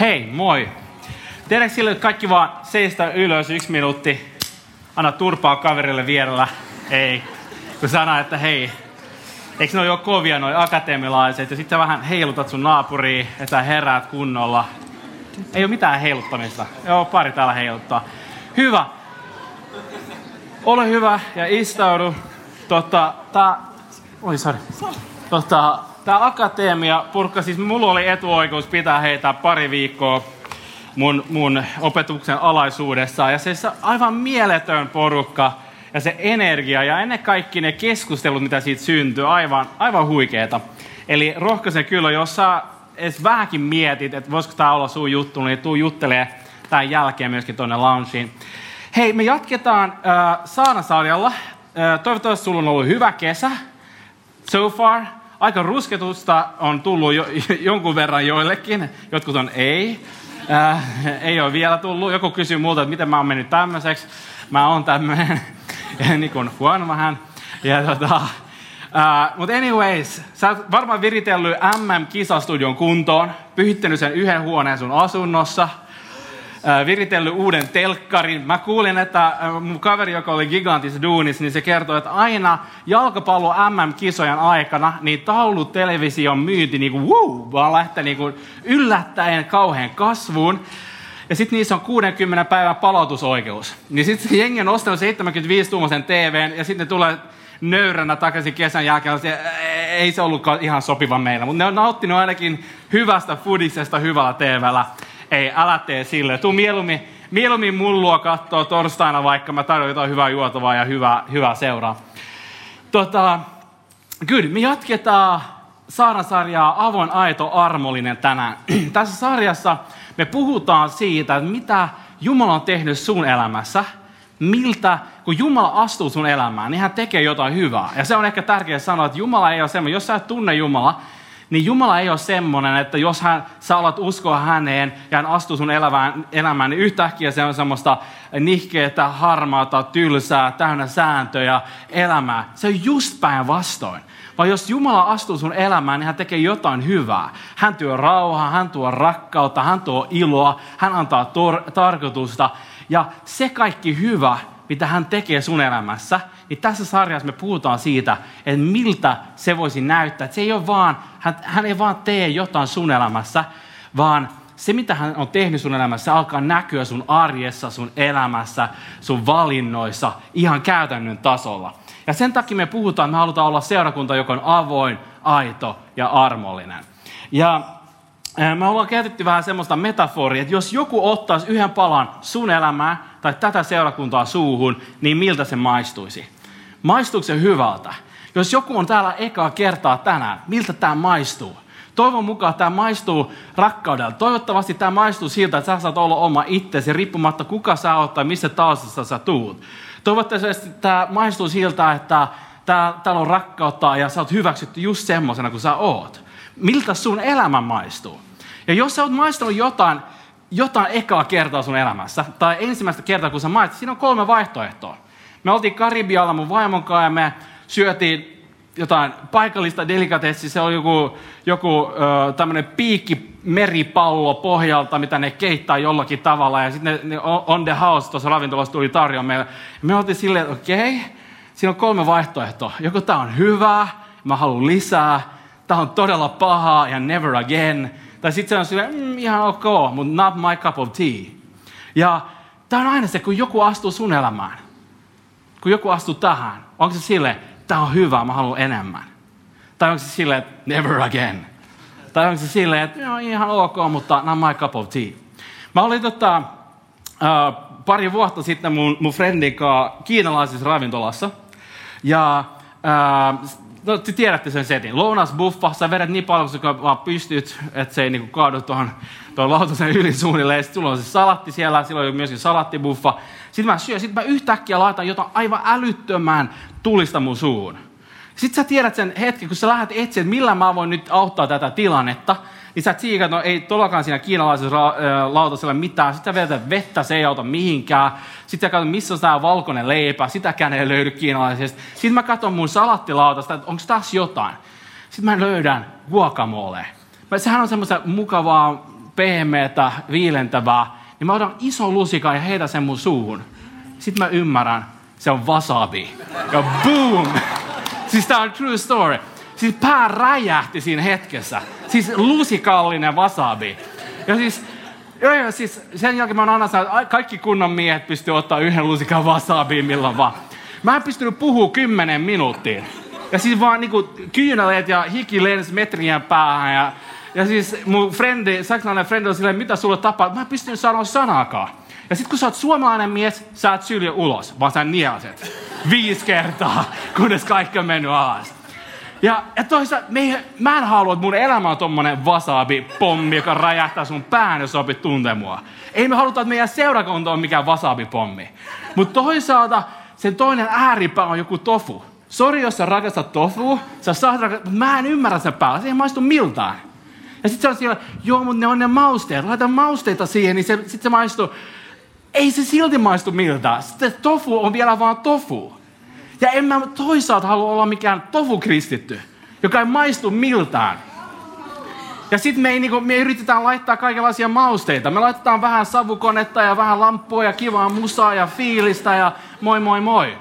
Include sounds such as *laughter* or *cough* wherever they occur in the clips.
Hei, moi! Tiedätkö sille, että kaikki vaan seistä ylös yksi minuutti, anna turpaa kaverille vierellä, ei. Kun sanoo, että hei, eikö ne ole jo kovia noi akateemilaiset, ja sitten vähän heilutat sun naapuriin, että heräät kunnolla. Ei ole mitään heiluttamista. Joo, pari täällä heiluttaa. Hyvä. Ole hyvä ja istaudu. Tota, tää... Oi, sorry. Tota, tää akateemia purkka, siis mulla oli etuoikeus pitää heitä pari viikkoa mun, mun opetuksen alaisuudessa. Ja se aivan mieletön porukka ja se energia ja ennen kaikki ne keskustelut, mitä siitä syntyy, aivan, aivan huikeeta. Eli rohkaisen kyllä, jos sä edes vähänkin mietit, että voisiko tämä olla sun juttu, niin tuu juttelee tämän jälkeen myöskin tuonne loungeen. Hei, me jatketaan äh, Saanasarjalla. Äh, toivottavasti sulla on ollut hyvä kesä so far. Aika rusketusta on tullut jo, *laughs* jonkun verran joillekin, jotkut on ei. Äh, ei ole vielä tullut. Joku kysyy multa, että miten mä oon mennyt tämmöiseksi. Mä oon tämmöinen *laughs* niin kuin huono vähän. Ja tota, Uh, Mutta anyways, sä oot varmaan viritellyt MM-kisastudion kuntoon, pyhittänyt sen yhden huoneen sun asunnossa, viritellyt uuden telkkarin. Mä kuulin, että mun kaveri, joka oli gigantisessa duunissa, niin se kertoi, että aina jalkapallo MM-kisojen aikana, niin taulut television myynti niin kuin, woo, vaan lähtee niin kuin yllättäen kauhean kasvuun. Ja sitten niissä on 60 päivän palautusoikeus. Niin sitten jengi on ostanut 75-tuumaisen TVn ja sitten ne tulee nöyränä takaisin kesän jälkeen. Ei se ollutkaan ihan sopiva meillä, mutta ne on nauttinut ainakin hyvästä fudisesta hyvällä TVllä. Ei, älä tee sille. Tuu mieluummin, mieluummin mullua katsoa torstaina, vaikka mä tarjoan jotain hyvää juotavaa ja hyvää, hyvää seuraa. Tota, kyllä, me jatketaan Saarasarjaa Avoin, aito, armollinen tänään. *clears throat* Tässä sarjassa me puhutaan siitä, että mitä Jumala on tehnyt sun elämässä – miltä, kun Jumala astuu sun elämään, niin hän tekee jotain hyvää. Ja se on ehkä tärkeää sanoa, että Jumala ei ole semmoinen, jos sä et tunne Jumala, niin Jumala ei ole semmoinen, että jos hän, sä alat uskoa häneen ja hän astuu sun elämään, elämään, niin yhtäkkiä se on semmoista nihkeetä, harmaata, tylsää, täynnä sääntöjä elämää. Se on just päinvastoin. Vaan jos Jumala astuu sun elämään, niin hän tekee jotain hyvää. Hän tuo rauhaa, hän tuo rakkautta, hän tuo iloa, hän antaa tor- tarkoitusta. Ja se kaikki hyvä, mitä hän tekee sun elämässä, niin tässä sarjassa me puhutaan siitä, että miltä se voisi näyttää. Että se ei ole vaan, hän, hän ei vaan tee jotain sun elämässä, vaan se, mitä hän on tehnyt sun elämässä, alkaa näkyä sun arjessa, sun elämässä, sun valinnoissa, ihan käytännön tasolla. Ja sen takia me puhutaan, että me halutaan olla seurakunta, joka on avoin, aito ja armollinen. Ja me ollaan käytetty vähän semmoista metaforia, että jos joku ottaisi yhden palan sun elämää tai tätä seurakuntaa suuhun, niin miltä se maistuisi? Maistuuko se hyvältä? Jos joku on täällä ekaa kertaa tänään, miltä tämä maistuu? Toivon mukaan tämä maistuu rakkaudelta. Toivottavasti tämä maistuu siltä, että sä saat olla oma itsesi, riippumatta kuka sä oot tai missä taustassa sä tuut. Toivottavasti tämä maistuu siltä, että täällä on rakkautta ja sä oot hyväksytty just semmoisena kuin sä oot. Miltä sun elämä maistuu? Ja jos sä oot maistanut jotain, jotain ekaa kertaa sun elämässä, tai ensimmäistä kertaa kun sä maistat, siinä on kolme vaihtoehtoa. Me oltiin Karibialla mun vaimon kanssa ja me syötiin jotain paikallista delikatessia, se oli joku, joku tämmöinen piikki meripallo pohjalta, mitä ne keittää jollakin tavalla, ja sitten ne, ne on the house tuossa ravintolassa tuli tarjoa meille. Me oltiin silleen, että okei, okay, siinä on kolme vaihtoehtoa. Joko tämä on hyvä, mä haluan lisää, tämä on todella pahaa ja never again, tai sitten se on silleen, mm, ihan ok, mutta not my cup of tea. Ja tämä on aina se, kun joku astuu sun elämään. Kun joku astuu tähän, onko se silleen, tämä on hyvä, mä haluan enemmän. Tai onko se silleen, että never again. Tai onko se silleen, että joo, ihan ok, mutta not my cup of tea. Mä olin tota, uh, pari vuotta sitten mun, mun friendin kanssa kiinalaisessa ravintolassa. Ja uh, No te tiedätte sen setin. Lounasbuffa, sä vedät niin paljon kun sä vaan pystyt, että se ei niinku kaadu tuohon tuon lautasen yli suunnilleen. Sitten sulla on se salatti siellä, silloin on myöskin salattibuffa. Sitten mä syön, sitten mä yhtäkkiä laitan jotain aivan älyttömän tulista mun suuhun. Sitten sä tiedät sen hetken, kun sä lähdet etsiä, että millä mä voin nyt auttaa tätä tilannetta, niin sä tsiikat, no ei todellakaan siinä kiinalaisessa ra- lautasella mitään. Sitten sä vedät vettä, se ei auta mihinkään. Sitten sä katsot, missä on tämä valkoinen leipä, sitäkään ei löydy kiinalaisesta. Sitten mä katson mun salattilautasta, että onko tässä jotain. Sitten mä löydän guacamole. Sehän on semmoista mukavaa, pehmeätä, viilentävää. Niin mä otan ison lusikan ja heitän sen mun suuhun. Sitten mä ymmärrän, se on wasabi. Ja boom! *laughs* Siis tää on true story. Siis pää räjähti siinä hetkessä. Siis lusikallinen wasabi. Ja siis, joo, joo, siis sen jälkeen mä oon aina sanonut, että kaikki kunnon miehet pystyy ottaa yhden lusikan wasabiin milloin vaan. Mä en pystynyt puhua kymmenen minuuttiin. Ja siis vaan niinku kyyneleet ja hiki lensi metrien päähän. Ja, ja siis mun frendi, saksalainen frendi on silleen, mitä sulle tapaa? Mä en pystynyt sanoa sanaakaan. Ja sitten kun sä oot suomalainen mies, sä et sylje ulos, vaan sä nielaset. Viisi kertaa, kunnes kaikki on mennyt alas. Ja, ja toisaalta, me, mä en halua, että mun elämä on tommonen wasabi-pommi, joka räjähtää sun pään, jos opit tuntea mua. Ei me haluta, että meidän seurakunta on mikään wasabi-pommi. Mutta toisaalta sen toinen ääripää on joku tofu. Sori, jos sä rakastat tofu, sä saat rakastaa, mä en ymmärrä sen päällä, se ei maistu miltään. Ja sitten se on siellä, joo, mutta ne on ne mausteet, laita mausteita siihen, niin se, sit se maistuu. Ei se silti maistu miltään. Sitten tofu on vielä vaan tofu. Ja en mä toisaalta halua olla mikään tofu-kristitty, joka ei maistu miltään. Ja sitten me, niinku, me yritetään laittaa kaikenlaisia mausteita. Me laitetaan vähän savukonetta ja vähän lamppua ja kivaa musaa ja fiilistä ja moi moi moi.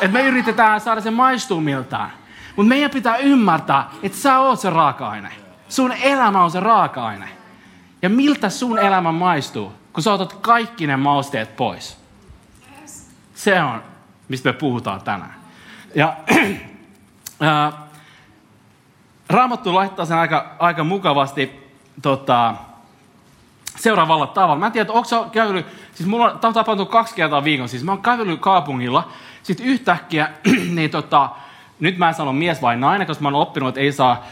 Et me yritetään saada se maistuu miltään. Mutta meidän pitää ymmärtää, että sä oot se raaka-aine. Sun elämä on se raaka-aine. Ja miltä sun elämä maistuu, kun sä otat kaikki ne mausteet pois. Se on mistä me puhutaan tänään. Ja *clears throat* ää, Raamattu laittaa sen aika, aika mukavasti tota, seuraavalla tavalla. Mä en tiedä, onko käynyt, siis mulla on, on tapahtunut kaksi kertaa viikon, siis mä oon kävellyt kaupungilla, sitten yhtäkkiä, *clears throat* niin tota, nyt mä en sano mies vai nainen, koska mä oon oppinut, että ei saa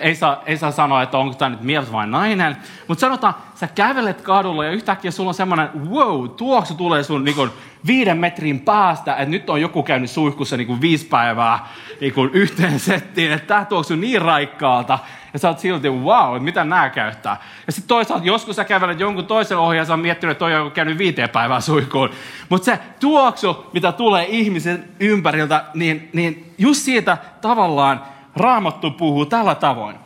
ei, saa, ei saa sanoa, että onko tämä nyt mies vai nainen. Mutta sanotaan, sä kävelet kadulla ja yhtäkkiä sulla on semmoinen, wow, tuoksu tulee sun niin kun, viiden metrin päästä, että nyt on joku käynyt suihkussa niin kun, viisi päivää niin kun, yhteen settiin, että tämä tuoksu niin raikkaalta. Ja sä oot silti, wow, että mitä nämä käyttää. Ja sitten toisaalta joskus sä kävelet jonkun toisen ohi ja sä oot miettinyt, että toi on käynyt viiteen päivää suihkuun. Mutta se tuoksu, mitä tulee ihmisen ympäriltä, niin, niin just siitä tavallaan Raamattu puhuu tällä tavoin.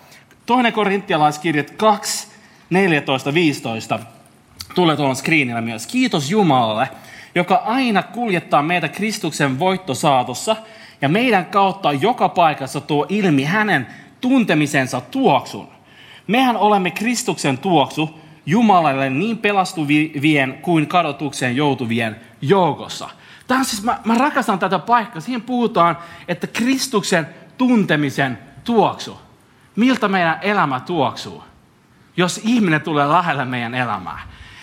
Toinen korinttialaiskirjat 2, 14, 15 tulee tuolla screenillä myös. Kiitos Jumalalle, joka aina kuljettaa meitä Kristuksen voittosaatossa ja meidän kautta joka paikassa tuo ilmi hänen tuntemisensa tuoksun. Mehän olemme Kristuksen tuoksu Jumalalle niin pelastuvien kuin kadotukseen joutuvien joukossa. Tämä on siis, mä, mä rakastan tätä paikkaa. Siihen puhutaan, että Kristuksen tuntemisen tuoksu. Miltä meidän elämä tuoksuu, jos ihminen tulee lähelle meidän elämää.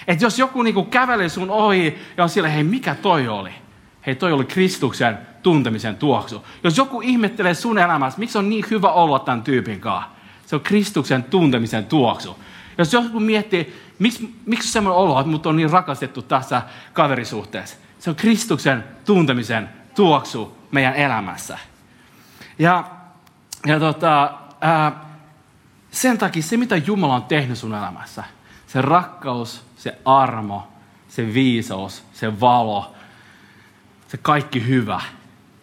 Että jos joku niinku kävelee sun ohi ja on siellä, hei mikä toi oli? Hei toi oli Kristuksen tuntemisen tuoksu. Jos joku ihmettelee sun elämässä, miksi on niin hyvä olla tämän tyypin kanssa? Se on Kristuksen tuntemisen tuoksu. Jos joku miettii, miksi, miksi semmoinen olo, että mut on niin rakastettu tässä kaverisuhteessa. Se on Kristuksen tuntemisen tuoksu meidän elämässä. Ja, ja tota, ää, sen takia se, mitä Jumala on tehnyt sun elämässä, se rakkaus, se armo, se viisaus, se valo, se kaikki hyvä,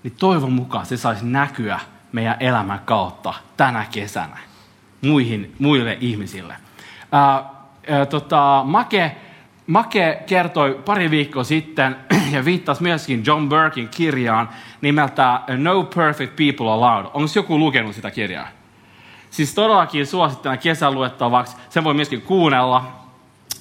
niin toivon mukaan se saisi näkyä meidän elämän kautta tänä kesänä muihin, muille ihmisille. Ää, ää, tota, Make, Make kertoi pari viikkoa sitten ja viittasi myöskin John Burkin kirjaan nimeltä No Perfect People Allowed. Onko joku lukenut sitä kirjaa? Siis todellakin suosittelen kesän luettavaksi. Sen voi myöskin kuunnella.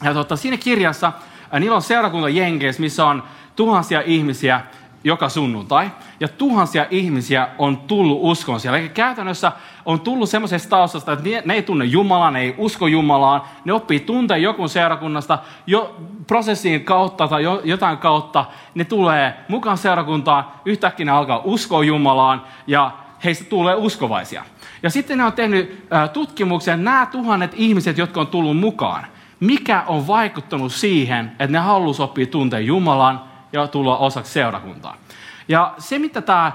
Ja totta, siinä kirjassa niillä on seurakunta Jenkeissä, missä on tuhansia ihmisiä, joka sunnuntai. Ja tuhansia ihmisiä on tullut uskon siellä. Eli käytännössä on tullut semmoisesta taustasta, että ne, ei tunne Jumalaa, ne ei usko Jumalaan. Ne oppii tuntea joku seurakunnasta jo prosessin kautta tai jo, jotain kautta. Ne tulee mukaan seurakuntaan, yhtäkkiä ne alkaa uskoa Jumalaan ja heistä tulee uskovaisia. Ja sitten ne on tehnyt tutkimuksen, nämä tuhannet ihmiset, jotka on tullut mukaan, mikä on vaikuttanut siihen, että ne haluaisi oppia tuntea Jumalan ja tulla osaksi seurakuntaa. Ja se, mitä tämä,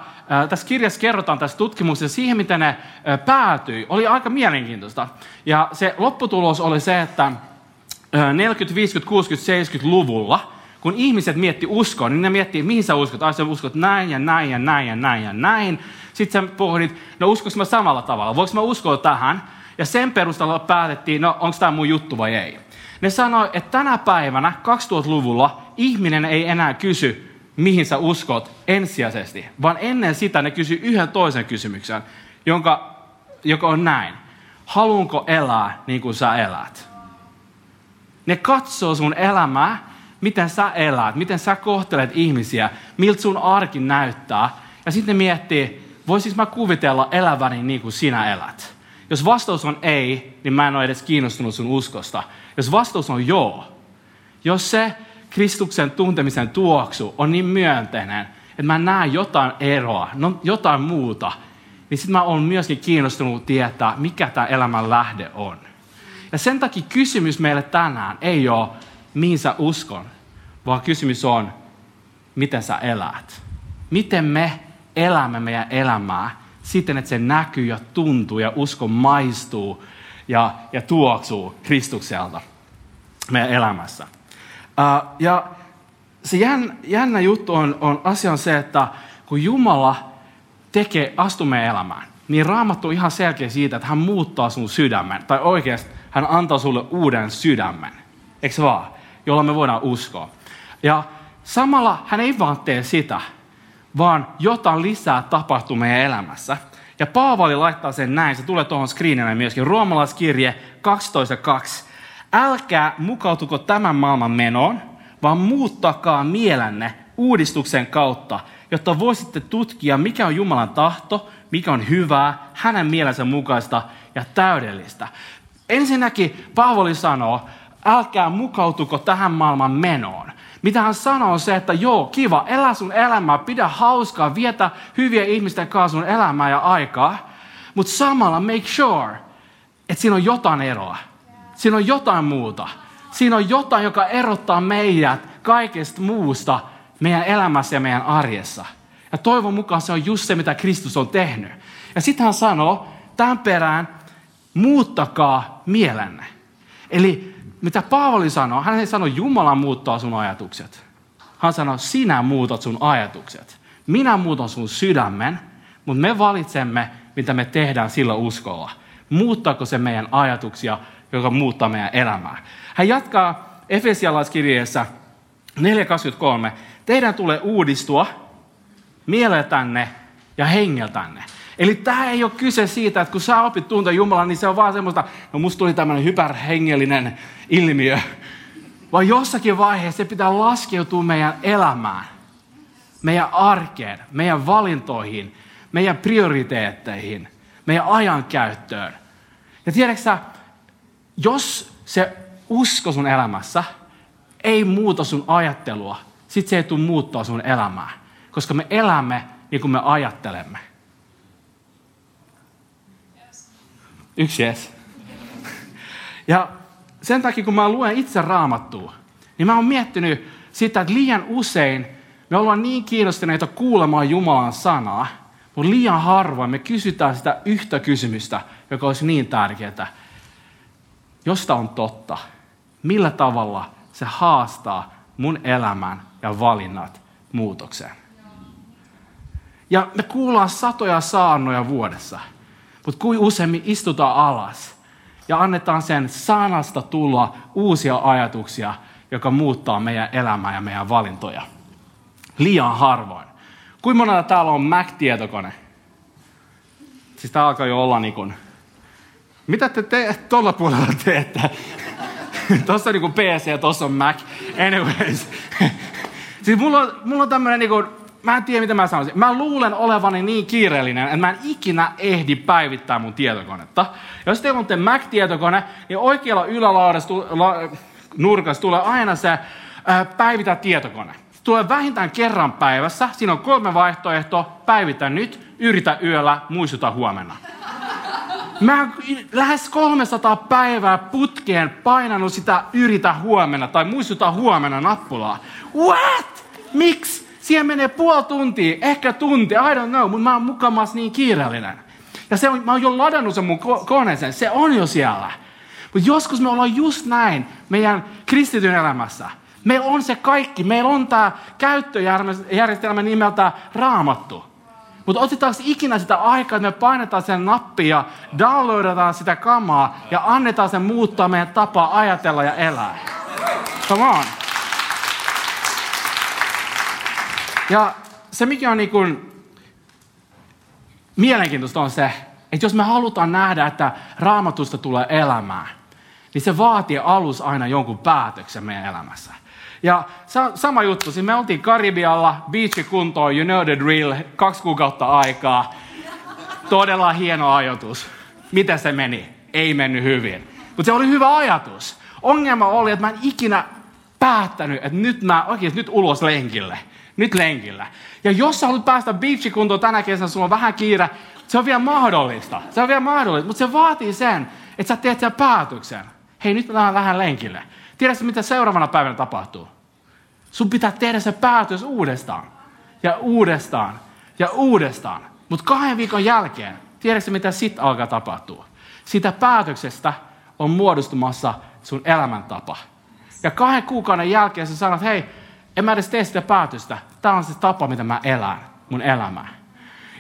tässä kirjassa kerrotaan tässä tutkimuksessa, siihen, mitä ne päätyi, oli aika mielenkiintoista. Ja se lopputulos oli se, että 40, 50, 60, 70-luvulla, kun ihmiset mietti uskoa, niin ne miettii, mihin sä uskot. Ai sä uskot näin ja näin ja näin ja näin ja näin. Sitten sä pohdit, no uskoinko mä samalla tavalla, voiko mä uskoa tähän? Ja sen perusteella päätettiin, no onko tämä mun juttu vai ei. Ne sanoi, että tänä päivänä, 2000-luvulla, ihminen ei enää kysy, mihin sä uskot ensisijaisesti, vaan ennen sitä ne kysy yhden toisen kysymyksen, jonka, joka on näin. Haluanko elää niin kuin sä elät? Ne katsoo sun elämää, miten sä elät, miten sä kohtelet ihmisiä, miltä sun arki näyttää. Ja sitten ne miettii, voisis mä kuvitella eläväni niin kuin sinä elät? Jos vastaus on ei, niin mä en ole edes kiinnostunut sun uskosta. Jos vastaus on joo, jos se Kristuksen tuntemisen tuoksu on niin myönteinen, että mä näen jotain eroa, no, jotain muuta, niin sitten mä oon myöskin kiinnostunut tietää, mikä tämä elämän lähde on. Ja sen takia kysymys meille tänään ei ole, mihin sä uskon, vaan kysymys on, miten sä elät. Miten me elämme meidän elämää siten, että se näkyy ja tuntuu ja usko maistuu ja, ja tuoksuu Kristukselta meidän elämässä. Ja se jännä, juttu on, on asia on se, että kun Jumala tekee, astuu meidän elämään, niin Raamattu on ihan selkeä siitä, että hän muuttaa sun sydämen. Tai oikeasti hän antaa sulle uuden sydämen. Eikö vaan? Jolla me voidaan uskoa. Ja samalla hän ei vaan tee sitä, vaan jotain lisää tapahtuu meidän elämässä. Ja Paavali laittaa sen näin, se tulee tuohon screenille myöskin, roomalaiskirje 12.2. Älkää mukautuko tämän maailman menoon, vaan muuttakaa mielenne uudistuksen kautta, jotta voisitte tutkia, mikä on Jumalan tahto, mikä on hyvää, hänen mielensä mukaista ja täydellistä. Ensinnäkin Paavali sanoo, älkää mukautuko tähän maailman menoon. Mitä hän sanoo on se, että joo, kiva, elä sun elämää, pidä hauskaa, vietä hyviä ihmisten kanssa sun elämää ja aikaa, mutta samalla make sure, että siinä on jotain eroa. Siinä on jotain muuta. Siinä on jotain, joka erottaa meidät kaikesta muusta meidän elämässä ja meidän arjessa. Ja toivon mukaan se on just se, mitä Kristus on tehnyt. Ja sitten hän sanoo tämän perään, muuttakaa mielenne. Eli mitä Paavali sanoo, hän ei sano, Jumala muuttaa sun ajatukset. Hän sanoo, sinä muutat sun ajatukset. Minä muutan sun sydämen, mutta me valitsemme, mitä me tehdään sillä uskolla. Muuttaako se meidän ajatuksia, joka muuttaa meidän elämää. Hän jatkaa Efesialaiskirjeessä 4.23. Teidän tulee uudistua mieleltänne ja hengeltänne. Eli tämä ei ole kyse siitä, että kun sä opit tuntea Jumalan, niin se on vaan semmoista, no musta tuli tämmöinen hyperhengellinen ilmiö. Vaan jossakin vaiheessa se pitää laskeutua meidän elämään, meidän arkeen, meidän valintoihin, meidän prioriteetteihin, meidän ajankäyttöön. Ja tiedätkö jos se usko sun elämässä ei muuta sun ajattelua, sit se ei tule muuttaa sun elämää. Koska me elämme niin kuin me ajattelemme. Yksi yes. Ja sen takia, kun mä luen itse raamattua, niin mä oon miettinyt sitä, että liian usein me ollaan niin kiinnostuneita kuulemaan Jumalan sanaa, mutta liian harvoin me kysytään sitä yhtä kysymystä, joka olisi niin tärkeää. Josta on totta, millä tavalla se haastaa mun elämän ja valinnat muutokseen. Ja me kuullaan satoja saannoja vuodessa – mutta kuin usein istutaan alas ja annetaan sen sanasta tulla uusia ajatuksia, joka muuttaa meidän elämää ja meidän valintoja. Liian harvoin. Kuinka monella täällä on Mac-tietokone? Siis tää alkaa jo olla niin kuin... Mitä te, te tuolla puolella teette? tuossa on niin PC ja tuossa on Mac. Anyways. siis mulla on, mulla on tämmöinen niin kuin mä en tiedä, mitä mä sanoisin. Mä luulen olevani niin kiireellinen, että mä en ikinä ehdi päivittää mun tietokonetta. Jos teillä on te Mac-tietokone, niin oikealla ylälaudassa la, nurkassa tulee aina se ää, päivitä tietokone. tulee vähintään kerran päivässä. Siinä on kolme vaihtoehtoa. Päivitä nyt, yritä yöllä, muistuta huomenna. Mä oon lähes 300 päivää putkeen painanut sitä yritä huomenna tai muistuta huomenna nappulaa. What? Miksi? Siihen menee puoli tuntia, ehkä tunti, I don't know, mutta mä oon mukamas niin kiireellinen. Ja se on, mä oon jo ladannut sen mun koneeseen, se on jo siellä. Mutta joskus me ollaan just näin meidän kristityn elämässä. Meillä on se kaikki. Meillä on tämä käyttöjärjestelmä nimeltä raamattu. Mutta otetaanko ikinä sitä aikaa, että me painetaan sen nappia downloadataan sitä kamaa ja annetaan sen muuttaa meidän tapaa ajatella ja elää? Come on. Ja se, mikä on niin kuin mielenkiintoista, on se, että jos me halutaan nähdä, että raamatusta tulee elämää, niin se vaatii alus aina jonkun päätöksen meidän elämässä. Ja sama juttu, siis me oltiin Karibialla, beachi kuntoon, you know the drill, kaksi kuukautta aikaa. Todella hieno ajatus. Miten se meni? Ei mennyt hyvin. Mutta se oli hyvä ajatus. Ongelma oli, että mä en ikinä päättänyt, että nyt mä oikeasti nyt ulos lenkille. Nyt lenkillä. Ja jos sä haluat päästä beachikuntoon tänä kesänä, sulla on vähän kiire, se on vielä mahdollista. Se on vielä mahdollista, mutta se vaatii sen, että sä teet sen päätöksen. Hei, nyt mä lähden lenkille. Tiedätkö, mitä seuraavana päivänä tapahtuu? Sun pitää tehdä se päätös uudestaan. Ja uudestaan. Ja uudestaan. Mutta kahden viikon jälkeen, tiedätkö mitä sitten alkaa tapahtua? Sitä päätöksestä on muodostumassa sun elämäntapa. Ja kahden kuukauden jälkeen sä sanot, hei, en mä edes tee sitä päätöstä. Tämä on se tapa, mitä mä elän, mun elämää.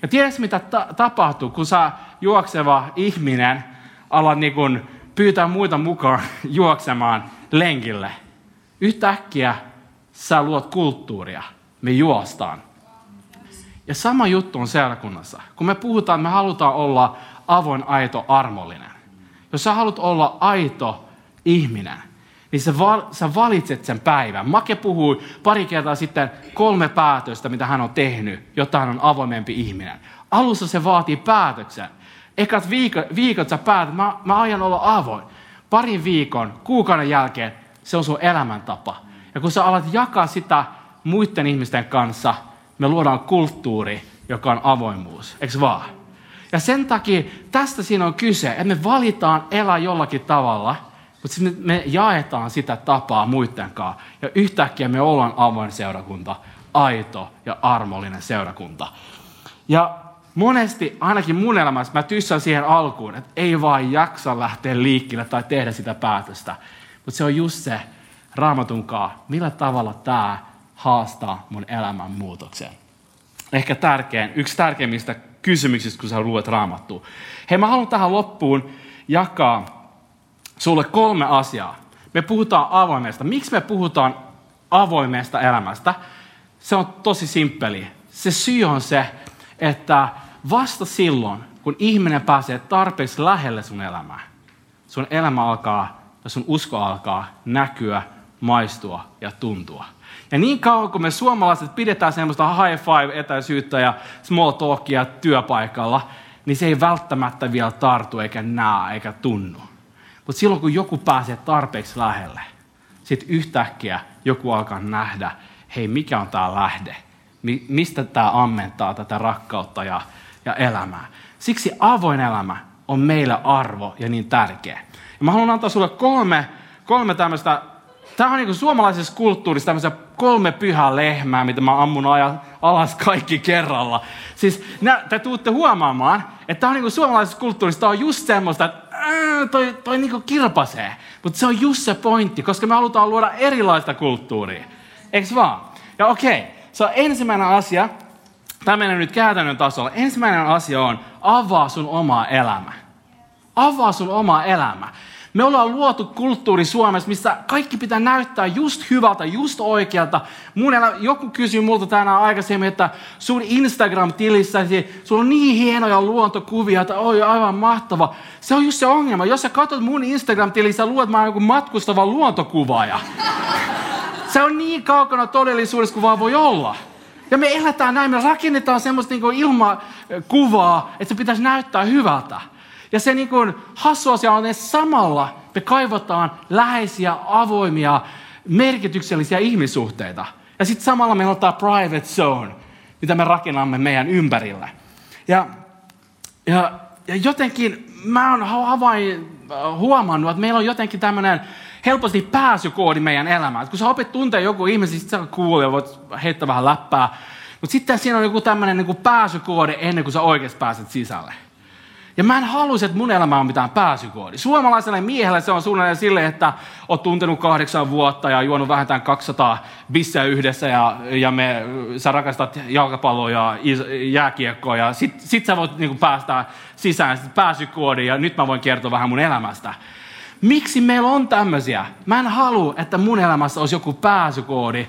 Ja tiedätkö, mitä ta- tapahtuu, kun sä juokseva ihminen alat niin kun pyytää muita mukaan *laughs* juoksemaan lenkille. Yhtäkkiä sä luot kulttuuria. Me juostaan. Ja sama juttu on seurakunnassa. Kun me puhutaan, me halutaan olla avoin, aito, armollinen. Jos sä haluat olla aito ihminen, niin sä, val, sä valitset sen päivän. Make puhui pari kertaa sitten kolme päätöstä, mitä hän on tehnyt, jotta hän on avoimempi ihminen. Alussa se vaatii päätöksen. Ekat viikot, viikot sä päätät, mä, mä aion olla avoin. Parin viikon, kuukauden jälkeen, se on sun elämäntapa. Ja kun sä alat jakaa sitä muiden ihmisten kanssa, me luodaan kulttuuri, joka on avoimuus. Eikö vaan? Ja sen takia tästä siinä on kyse, että me valitaan elää jollakin tavalla, mutta me, me jaetaan sitä tapaa muiden kanssa. Ja yhtäkkiä me ollaan avoin seurakunta, aito ja armollinen seurakunta. Ja monesti, ainakin mun elämässä, mä tyssään siihen alkuun, että ei vaan jaksa lähteä liikkeelle tai tehdä sitä päätöstä. Mutta se on just se raamatunkaa, millä tavalla tämä haastaa mun elämän muutokseen. Ehkä tärkein, yksi tärkeimmistä kysymyksistä, kun sä luet raamattua. Hei, mä haluan tähän loppuun jakaa sulle kolme asiaa. Me puhutaan avoimesta. Miksi me puhutaan avoimesta elämästä? Se on tosi simppeli. Se syy on se, että vasta silloin, kun ihminen pääsee tarpeeksi lähelle sun elämää, sun elämä alkaa ja sun usko alkaa näkyä, maistua ja tuntua. Ja niin kauan kuin me suomalaiset pidetään semmoista high five etäisyyttä ja small talkia työpaikalla, niin se ei välttämättä vielä tartu eikä näe eikä tunnu. Mutta silloin kun joku pääsee tarpeeksi lähelle, sitten yhtäkkiä joku alkaa nähdä, hei mikä on tämä lähde, mistä tämä ammentaa tätä rakkautta ja, ja elämää. Siksi avoin elämä on meille arvo ja niin tärkeä. Ja mä haluan antaa sulle kolme, kolme tämmöistä, tämä on niin suomalaisessa kulttuurissa tämmöisiä kolme pyhää lehmää, mitä mä ammun alas kaikki kerralla. Siis nä, te tuutte huomaamaan, että tämä on niin suomalaisessa kulttuurissa, tämä on just semmoista, että toi, toi niin kirpasee. Mutta se on just se pointti, koska me halutaan luoda erilaista kulttuuria. Eikö vaan? Ja okei. Se on ensimmäinen asia, tämä menee nyt käytännön tasolla. Ensimmäinen asia on avaa sun omaa elämä. Avaa sun omaa elämä. Me ollaan luotu kulttuuri Suomessa, missä kaikki pitää näyttää just hyvältä, just oikealta. Mun elä, joku kysyi multa tänään aikaisemmin, että sun Instagram-tilissäsi, sulla on niin hienoja luontokuvia, että oi aivan mahtava. Se on just se ongelma. Jos sä katsot mun Instagram-tilissä, luulet, että mä oon joku matkustava luontokuvaaja. Se on niin kaukana todellisuudessa kuin vaan voi olla. Ja me eletään näin, me rakennetaan semmoista niin ilmakuvaa, että se pitäisi näyttää hyvältä. Ja se niin kuin hassu asia on, että samalla me kaivataan läheisiä, avoimia, merkityksellisiä ihmissuhteita. Ja sitten samalla meillä on tämä private zone, mitä me rakennamme meidän ympärillä. Ja, ja, ja jotenkin mä oon havain, huomannut, että meillä on jotenkin tämmöinen helposti pääsykoodi meidän elämään. Et kun sä opet tuntee joku ihmisen, sitten sä kuulee ja voit heittää vähän läppää. Mutta sitten siinä on joku tämmöinen niin pääsykoodi ennen kuin sä oikeasti pääset sisälle. Ja mä en haluaisi, että mun elämä on mitään pääsykoodi. Suomalaiselle miehelle se on suunnilleen sille, että oot tuntenut kahdeksan vuotta ja juonut vähintään 200 bissejä yhdessä ja, ja me, sä rakastat jalkapalloa ja jääkiekkoa ja sit, sit sä voit niin päästä sisään pääsykoodi ja nyt mä voin kertoa vähän mun elämästä. Miksi meillä on tämmöisiä? Mä en halua, että mun elämässä olisi joku pääsykoodi,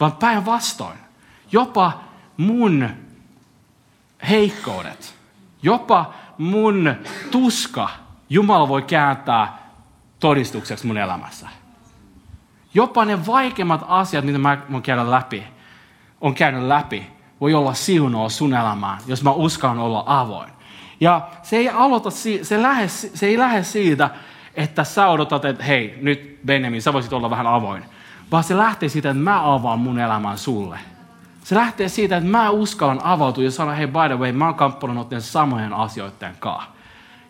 vaan päinvastoin. Jopa mun heikkoudet, jopa mun tuska Jumala voi kääntää todistukseksi mun elämässä. Jopa ne vaikeimmat asiat, mitä mä voin käydä läpi, on käynyt läpi, voi olla siunoa sun elämään, jos mä uskallan olla avoin. Ja se ei, aloita, se, lähde, se ei lähde siitä, että sä odotat, että hei, nyt Benjamin, sä voisit olla vähän avoin. Vaan se lähtee siitä, että mä avaan mun elämän sulle. Se lähtee siitä, että mä uskallan avautua ja sanoa, hei by the way, mä oon kamppaillut samojen asioiden kanssa.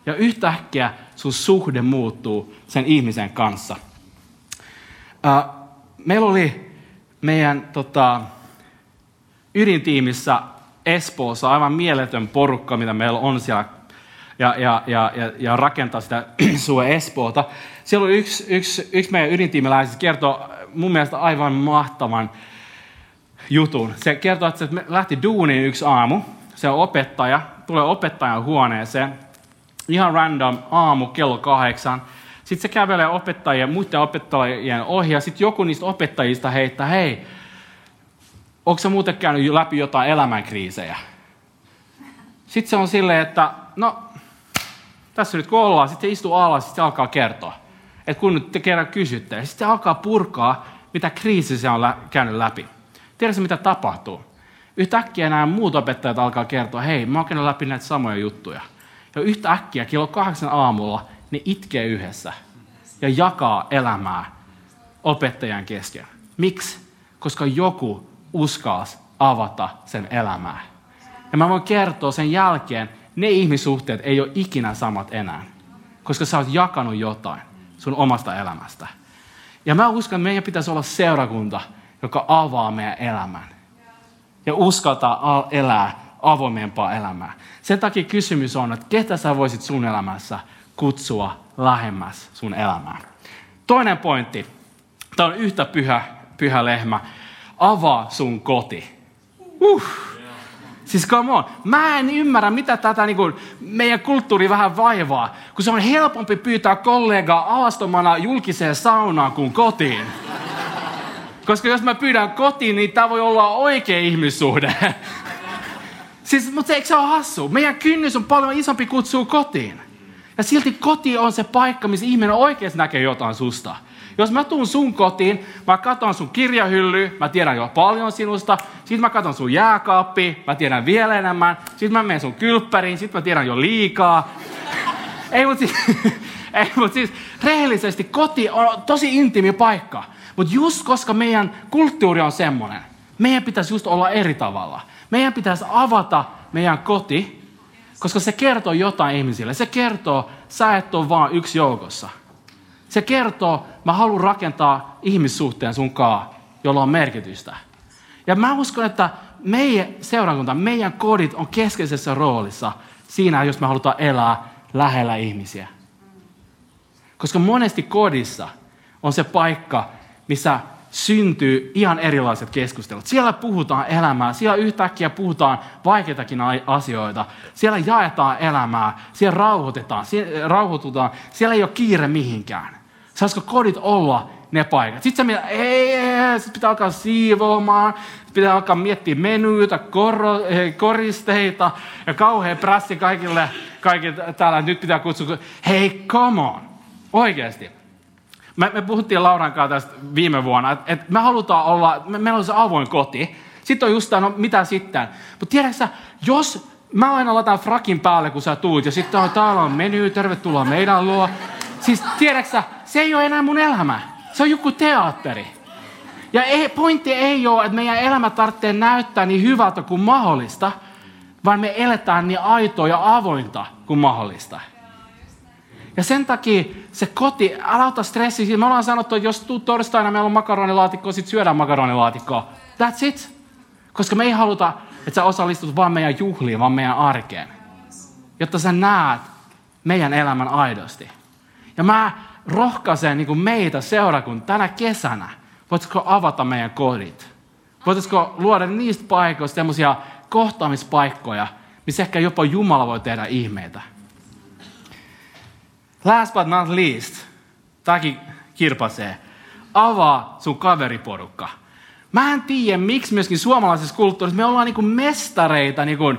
Ja yhtäkkiä sun suhde muuttuu sen ihmisen kanssa. Uh, meillä oli meidän tota, ydintiimissä Espoossa aivan mieletön porukka, mitä meillä on siellä ja, ja, ja, ja, ja rakentaa sitä *clears throat* sua Espoota. Siellä oli yksi, yksi, yksi meidän ydintiimiläisistä kertoo mun mielestä aivan mahtavan jutun. Se kertoo, että se lähti duuniin yksi aamu. Se on opettaja, tulee opettajan huoneeseen. Ihan random aamu kello kahdeksan. Sitten se kävelee opettajien, muiden opettajien ohi ja sitten joku niistä opettajista heittää, hei, onko se muuten käynyt läpi jotain elämänkriisejä? Sitten se on silleen, että no, tässä nyt kun ollaan, sitten se istuu alas, sitten se alkaa kertoa. Että kun nyt te kerran kysytte, sitten se alkaa purkaa, mitä kriisi se on lä- käynyt läpi. Tiedätkö, mitä tapahtuu? Yhtäkkiä nämä muut opettajat alkaa kertoa, hei, mä oon läpi näitä samoja juttuja. Ja yhtäkkiä kello kahdeksan aamulla ne itkee yhdessä ja jakaa elämää opettajan kesken. Miksi? Koska joku uskalsi avata sen elämää. Ja mä voin kertoa sen jälkeen, ne ihmissuhteet ei ole ikinä samat enää. Koska sä oot jakanut jotain sun omasta elämästä. Ja mä uskon, että meidän pitäisi olla seurakunta, joka avaa meidän elämän. Ja uskaltaa elää avoimempaa elämää. Sen takia kysymys on, että ketä sä voisit sun elämässä kutsua lähemmäs sun elämää. Toinen pointti. Tämä on yhtä pyhä, pyhä lehmä. Avaa sun koti. Uh. Siis come on. Mä en ymmärrä, mitä tätä niin kuin, meidän kulttuuri vähän vaivaa. Kun se on helpompi pyytää kollegaa alastomana julkiseen saunaan kuin kotiin. Koska jos mä pyydän kotiin, niin tämä voi olla oikea ihmissuhde. *laughs* siis, mutta eikö se ole hassu? Meidän kynnys on paljon isompi kutsua kotiin. Ja silti koti on se paikka, missä ihminen oikeasti näkee jotain susta. Jos mä tuun sun kotiin, mä katson sun kirjahylly, mä tiedän jo paljon sinusta, sitten mä katson sun jääkaappi, mä tiedän vielä enemmän, sitten mä menen sun kylppäriin, sitten mä tiedän jo liikaa. *laughs* ei, mutta siis, *laughs* ei, mutta siis rehellisesti koti on tosi intiimi paikka. Mutta just koska meidän kulttuuri on semmoinen, meidän pitäisi just olla eri tavalla. Meidän pitäisi avata meidän koti, koska se kertoo jotain ihmisille. Se kertoo, sä et ole vaan yksi joukossa. Se kertoo, mä haluan rakentaa ihmissuhteen sunkaan, jolla on merkitystä. Ja mä uskon, että meidän seurakunta, meidän kodit on keskeisessä roolissa siinä, jos me halutaan elää lähellä ihmisiä. Koska monesti kodissa on se paikka, missä syntyy ihan erilaiset keskustelut. Siellä puhutaan elämää, siellä yhtäkkiä puhutaan vaikeitakin asioita. Siellä jaetaan elämää, siellä rauhoitetaan, siellä rauhoitutaan. Siellä ei ole kiire mihinkään. Saisiko kodit olla ne paikat? Sitten sä ei, sit pitää alkaa siivoamaan, pitää alkaa miettiä menyitä, kor- eh, koristeita ja kauhean prässi kaikille, kaikille täällä. Nyt pitää kutsua, hei, come on, oikeasti. Me, me puhuttiin Lauran kanssa tästä viime vuonna, että, että me halutaan olla, me, meillä on se avoin koti. Sitten on just tämä, no mitä sitten? Mutta tiedätkö jos mä aina laitan frakin päälle, kun sä tuut, ja sitten on, täällä on meny, tervetuloa meidän luo. Siis tiedätkö se ei ole enää mun elämä. Se on joku teatteri. Ja ei, pointti ei ole, että meidän elämä tarvitsee näyttää niin hyvältä kuin mahdollista, vaan me eletään niin aitoa ja avointa kuin mahdollista. Ja sen takia se koti, älä ota stressiä. Me ollaan sanottu, että jos tuu torstaina, meillä on makaronilaatikko, sitten syödään makaronilaatikkoa. That's it. Koska me ei haluta, että sä osallistut vaan meidän juhliin, vaan meidän arkeen. Jotta sä näet meidän elämän aidosti. Ja mä rohkaisen niin meitä seurakunnan tänä kesänä. Voitko avata meidän kodit? Voitaisiko luoda niistä paikoista sellaisia kohtaamispaikkoja, missä ehkä jopa Jumala voi tehdä ihmeitä. Last but not least, tämäkin kirpasee. Avaa sun kaveriporukka. Mä en tiedä, miksi myöskin suomalaisessa kulttuurissa me ollaan niinku mestareita niinku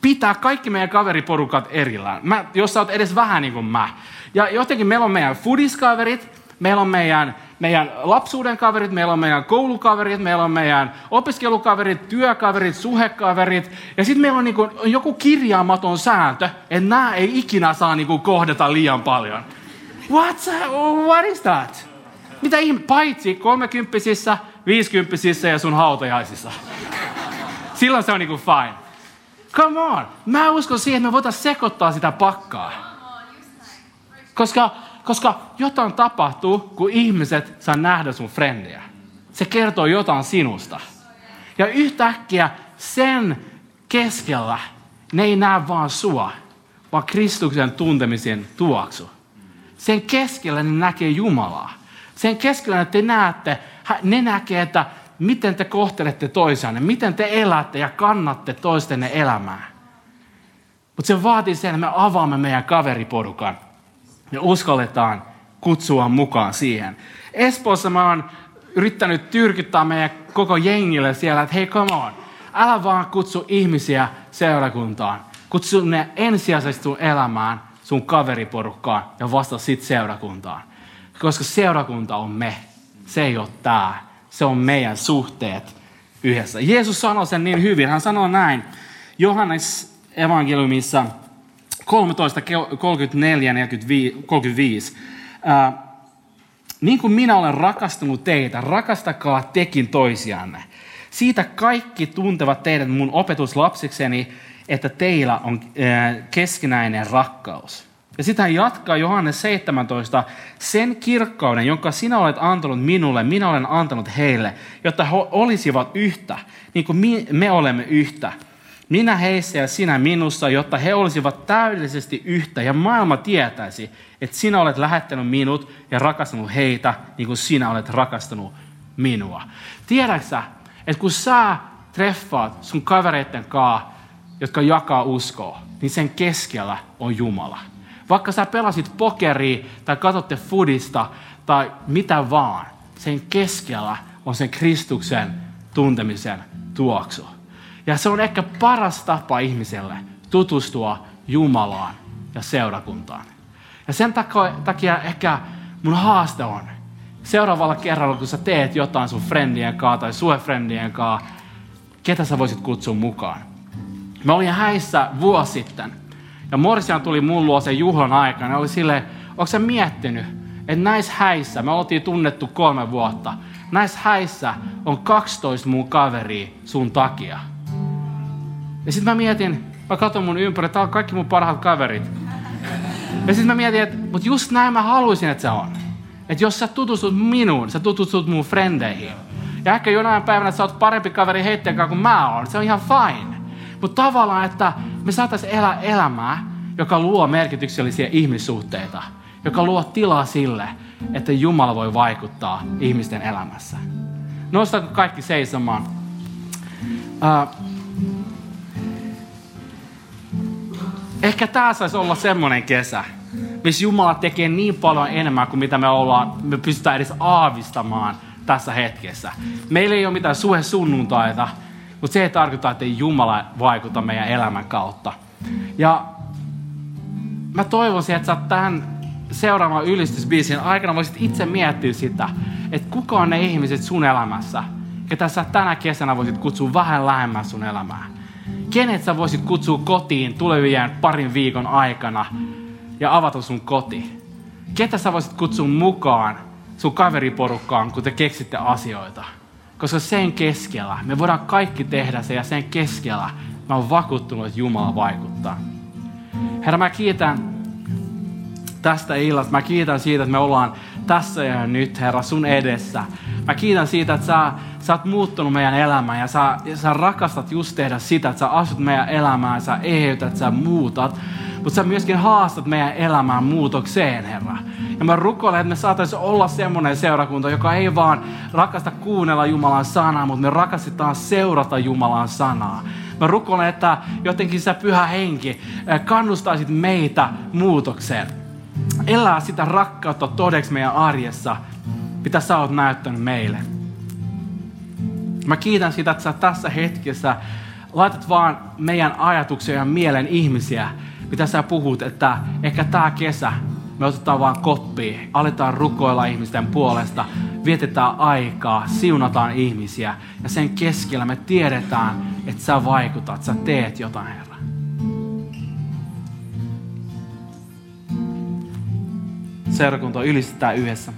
pitää kaikki meidän kaveriporukat erillään. Mä, jos sä oot edes vähän niin kuin mä. Ja jotenkin meillä on meidän foodiskaverit, meillä on meidän, meidän lapsuuden kaverit, meillä on meidän koulukaverit, meillä on meidän opiskelukaverit, työkaverit, suhekaverit. Ja sitten meillä on niin kuin joku kirjaamaton sääntö, että nämä ei ikinä saa niin kuin kohdata liian paljon. What, what is that? Mitä ihme? Paitsi kolmekymppisissä, viisikymppisissä ja sun hautajaisissa. Silloin se on niin kuin fine. Come on. Mä uskon siihen, että me voitaisiin sekoittaa sitä pakkaa. Koska, koska jotain tapahtuu, kun ihmiset saa nähdä sun frendiä. Se kertoo jotain sinusta. Ja yhtäkkiä sen keskellä ne ei näe vaan sua, vaan Kristuksen tuntemisen tuoksu. Sen keskellä ne näkee Jumalaa. Sen keskellä te näette, ne näkee, että miten te kohtelette toisianne, miten te elätte ja kannatte toistenne elämää. Mutta se vaatii sen, että me avaamme meidän kaveriporukan ja uskalletaan kutsua mukaan siihen. Espoossa mä oon yrittänyt tyrkyttää meidän koko jengille siellä, että hei come on, älä vaan kutsu ihmisiä seurakuntaan. Kutsu ne ensisijaisesti sun elämään, sun kaveriporukkaan ja vasta sit seurakuntaan. Koska seurakunta on me, se ei ole tää se on meidän suhteet yhdessä. Jeesus sanoi sen niin hyvin. Hän sanoi näin Johannes evankeliumissa 13, 34, 35. Äh, niin kuin minä olen rakastanut teitä, rakastakaa tekin toisianne. Siitä kaikki tuntevat teidät mun opetuslapsikseni, että teillä on keskinäinen rakkaus. Ja sitä jatkaa Johannes 17, sen kirkkauden, jonka sinä olet antanut minulle, minä olen antanut heille, jotta he olisivat yhtä, niin kuin me olemme yhtä. Minä heissä ja sinä minussa, jotta he olisivat täydellisesti yhtä ja maailma tietäisi, että sinä olet lähettänyt minut ja rakastanut heitä, niin kuin sinä olet rakastanut minua. Tiedätkö että kun sä treffaat sun kavereiden kanssa, jotka jakaa uskoa, niin sen keskellä on Jumala. Vaikka sä pelasit pokeria tai katsotte fudista tai mitä vaan, sen keskellä on sen Kristuksen tuntemisen tuoksu. Ja se on ehkä paras tapa ihmiselle tutustua Jumalaan ja seurakuntaan. Ja sen takia ehkä mun haaste on, seuraavalla kerralla kun sä teet jotain sun friendien kanssa tai suhefriendien kanssa, ketä sä voisit kutsua mukaan. Mä olin häissä vuosi sitten. Ja Morsian tuli mun luo sen juhlan aikana. Oli silleen, onko sä miettinyt, että näissä häissä, me oltiin tunnettu kolme vuotta, näissä häissä on 12 mun kaveria sun takia. Ja sitten mä mietin, mä katson mun ympäri, tää on kaikki mun parhaat kaverit. Ja sitten mä mietin, että mut just näin mä haluaisin, että se on. Että jos sä tutustut minuun, sä tutustut mun frendeihin. Ja ehkä jonain päivänä sä oot parempi kaveri heitten kuin mä oon. Se on ihan fine. Mutta tavallaan, että me saataisiin elää elämää, joka luo merkityksellisiä ihmissuhteita, joka luo tilaa sille, että Jumala voi vaikuttaa ihmisten elämässä. Nostaako kaikki seisomaan? Uh, ehkä tämä saisi olla semmoinen kesä, missä Jumala tekee niin paljon enemmän kuin mitä me, ollaan, me pystytään edes aavistamaan tässä hetkessä. Meillä ei ole mitään suhe sunnuntaita, mutta se ei tarkoita, että ei Jumala vaikuta meidän elämän kautta. Ja mä toivoisin, että sä tähän seuraavan ylistysbiisin aikana voisit itse miettiä sitä, että kuka on ne ihmiset sun elämässä, ketä sä tänä kesänä voisit kutsua vähän lähemmäs sun elämää. Kenet sä voisit kutsua kotiin tulevien parin viikon aikana ja avata sun koti. Ketä sä voisit kutsua mukaan sun kaveriporukkaan, kun te keksitte asioita. Koska sen keskellä me voidaan kaikki tehdä se ja sen keskellä mä oon vakuuttunut, että Jumala vaikuttaa. Herra, mä kiitän tästä illasta. Mä kiitän siitä, että me ollaan tässä ja nyt, Herra, sun edessä. Mä kiitän siitä, että sä, sä oot muuttunut meidän elämään ja sä, ja sä rakastat just tehdä sitä, että sä asut meidän elämään, sä eheytät, sä muutat. Mutta sä myöskin haastat meidän elämään muutokseen, Herra. Ja mä rukoilen, että me saataisiin olla semmoinen seurakunta, joka ei vaan rakasta kuunnella Jumalan sanaa, mutta me rakastetaan seurata Jumalan sanaa. Mä rukoilen, että jotenkin sä pyhä henki kannustaisit meitä muutokseen. Elää sitä rakkautta todeksi meidän arjessa, mitä sä oot näyttänyt meille. Mä kiitän sitä, että sä tässä hetkessä laitat vaan meidän ajatuksia ja mielen ihmisiä, mitä sä puhut, että ehkä tämä kesä me otetaan vaan koppia, aletaan rukoilla ihmisten puolesta, vietetään aikaa, siunataan ihmisiä ja sen keskellä me tiedetään, että sä vaikutat, sä teet jotain, Herra. Seurakunta ylistetään yhdessä.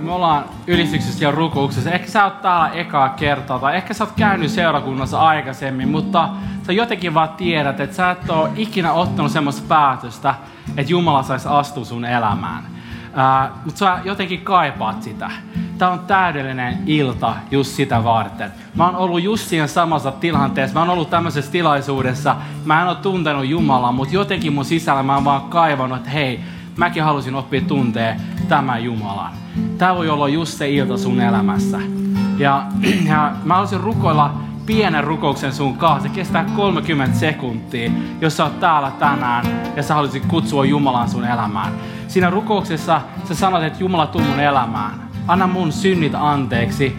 Me ollaan ylistyksessä ja rukouksessa. Ehkä sä oot täällä ekaa kertaa tai ehkä sä oot käynyt seurakunnassa aikaisemmin, mutta sä jotenkin vaan tiedät, että sä et ole ikinä ottanut semmoista päätöstä, että Jumala saisi astua sun elämään. Mutta sä jotenkin kaipaat sitä. Tämä on täydellinen ilta just sitä varten. Mä oon ollut just siinä samassa tilanteessa. Mä oon ollut tämmöisessä tilaisuudessa. Mä en ole tuntenut Jumalaa, mutta jotenkin mun sisällä mä oon vaan kaivannut, että hei, mäkin halusin oppia tuntee tämän Jumalan. Tämä voi olla just se ilta sun elämässä. Ja, *clears throat* ja mä haluaisin rukoilla pienen rukouksen sun kanssa. Se kestää 30 sekuntia, jos sä oot täällä tänään ja sä haluaisit kutsua Jumalan sun elämään. Siinä rukouksessa sä sanot, että Jumala tuu mun elämään. Anna mun synnit anteeksi.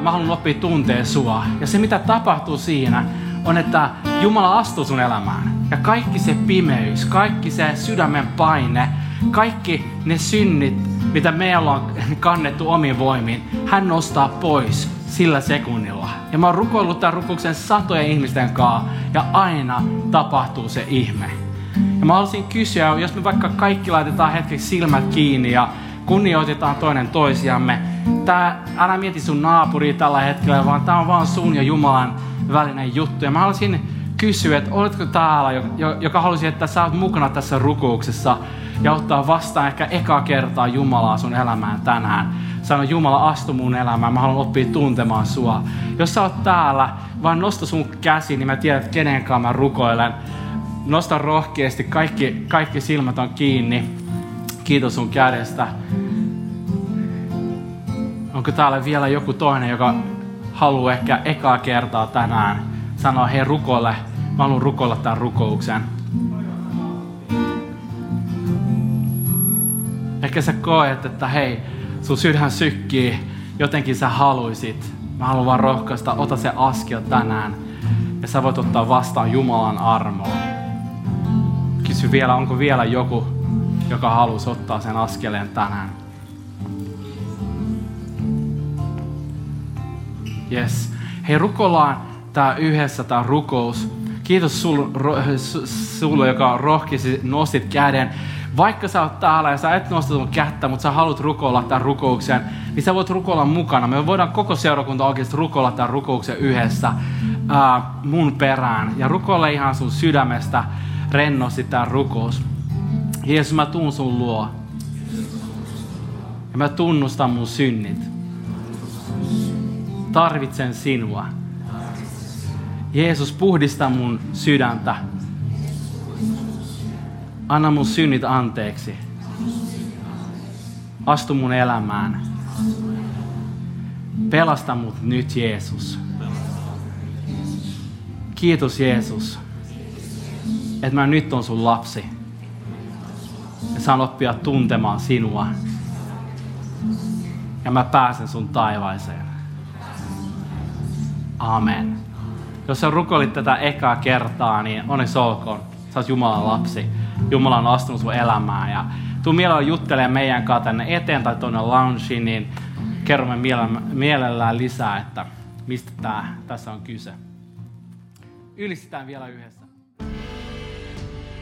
Mä haluan oppia tuntee sua. Ja se mitä tapahtuu siinä on, että Jumala astuu sun elämään. Ja kaikki se pimeys, kaikki se sydämen paine, kaikki ne synnit, mitä me ollaan kannettu omiin voimiin, hän nostaa pois sillä sekunnilla. Ja mä oon rukoillut tämän rukouksen satojen ihmisten kanssa ja aina tapahtuu se ihme. Ja mä haluaisin kysyä, jos me vaikka kaikki laitetaan hetkeksi silmät kiinni ja kunnioitetaan toinen toisiamme. Tää, älä mieti sun naapuri tällä hetkellä, vaan tämä on vaan sun ja Jumalan välinen juttu. Ja mä haluaisin kysyä, että oletko täällä, joka halusi, että sä oot mukana tässä rukouksessa ja ottaa vastaan ehkä eka kertaa Jumalaa sun elämään tänään. Sano, Jumala, astu mun elämään, mä haluan oppia tuntemaan sua. Jos sä oot täällä, vaan nosta sun käsi, niin mä tiedän, kenen kanssa mä rukoilen. Nosta rohkeasti, kaikki, kaikki silmät on kiinni. Kiitos sun kädestä. Onko täällä vielä joku toinen, joka haluaa ehkä ekaa kertaa tänään sanoa, hei rukoile, mä haluan rukoilla tämän rukouksen. Ehkä sä koet, että hei, sun sydän sykkii, jotenkin sä haluisit. Mä haluan vaan rohkaista, ota se askel tänään. Ja sä voit ottaa vastaan Jumalan armoa. Kysy vielä, onko vielä joku, joka haluaisi ottaa sen askeleen tänään. Yes. Hei, rukoillaan tää yhdessä tää rukous. Kiitos sulle, joka rohkisi nostit käden vaikka sä oot täällä ja sä et nosta sun kättä, mutta sä haluat rukoilla tämän rukouksen, niin sä voit rukoilla mukana. Me voidaan koko seurakunta oikeasti rukoilla tämän rukouksen yhdessä ää, mun perään. Ja rukoile ihan sun sydämestä rennosti tämän rukous. Jeesus, mä tuun sun luo. Ja mä tunnustan mun synnit. Tarvitsen sinua. Jeesus, puhdista mun sydäntä Anna mun synnit anteeksi. Astu mun elämään. Pelasta mut nyt, Jeesus. Kiitos, Jeesus, että mä nyt on sun lapsi. Ja saan oppia tuntemaan sinua. Ja mä pääsen sun taivaiseen. Amen. Jos sä rukoilit tätä ekaa kertaa, niin onneksi olkoon. Sä oot Jumalan lapsi. Jumala on astunut sun elämään. Ja tuu mielellä juttelemaan meidän kanssa tänne eteen tai tuonne loungeen, niin kerromme mielellään lisää, että mistä tää, tässä on kyse. Ylistetään vielä yhdessä.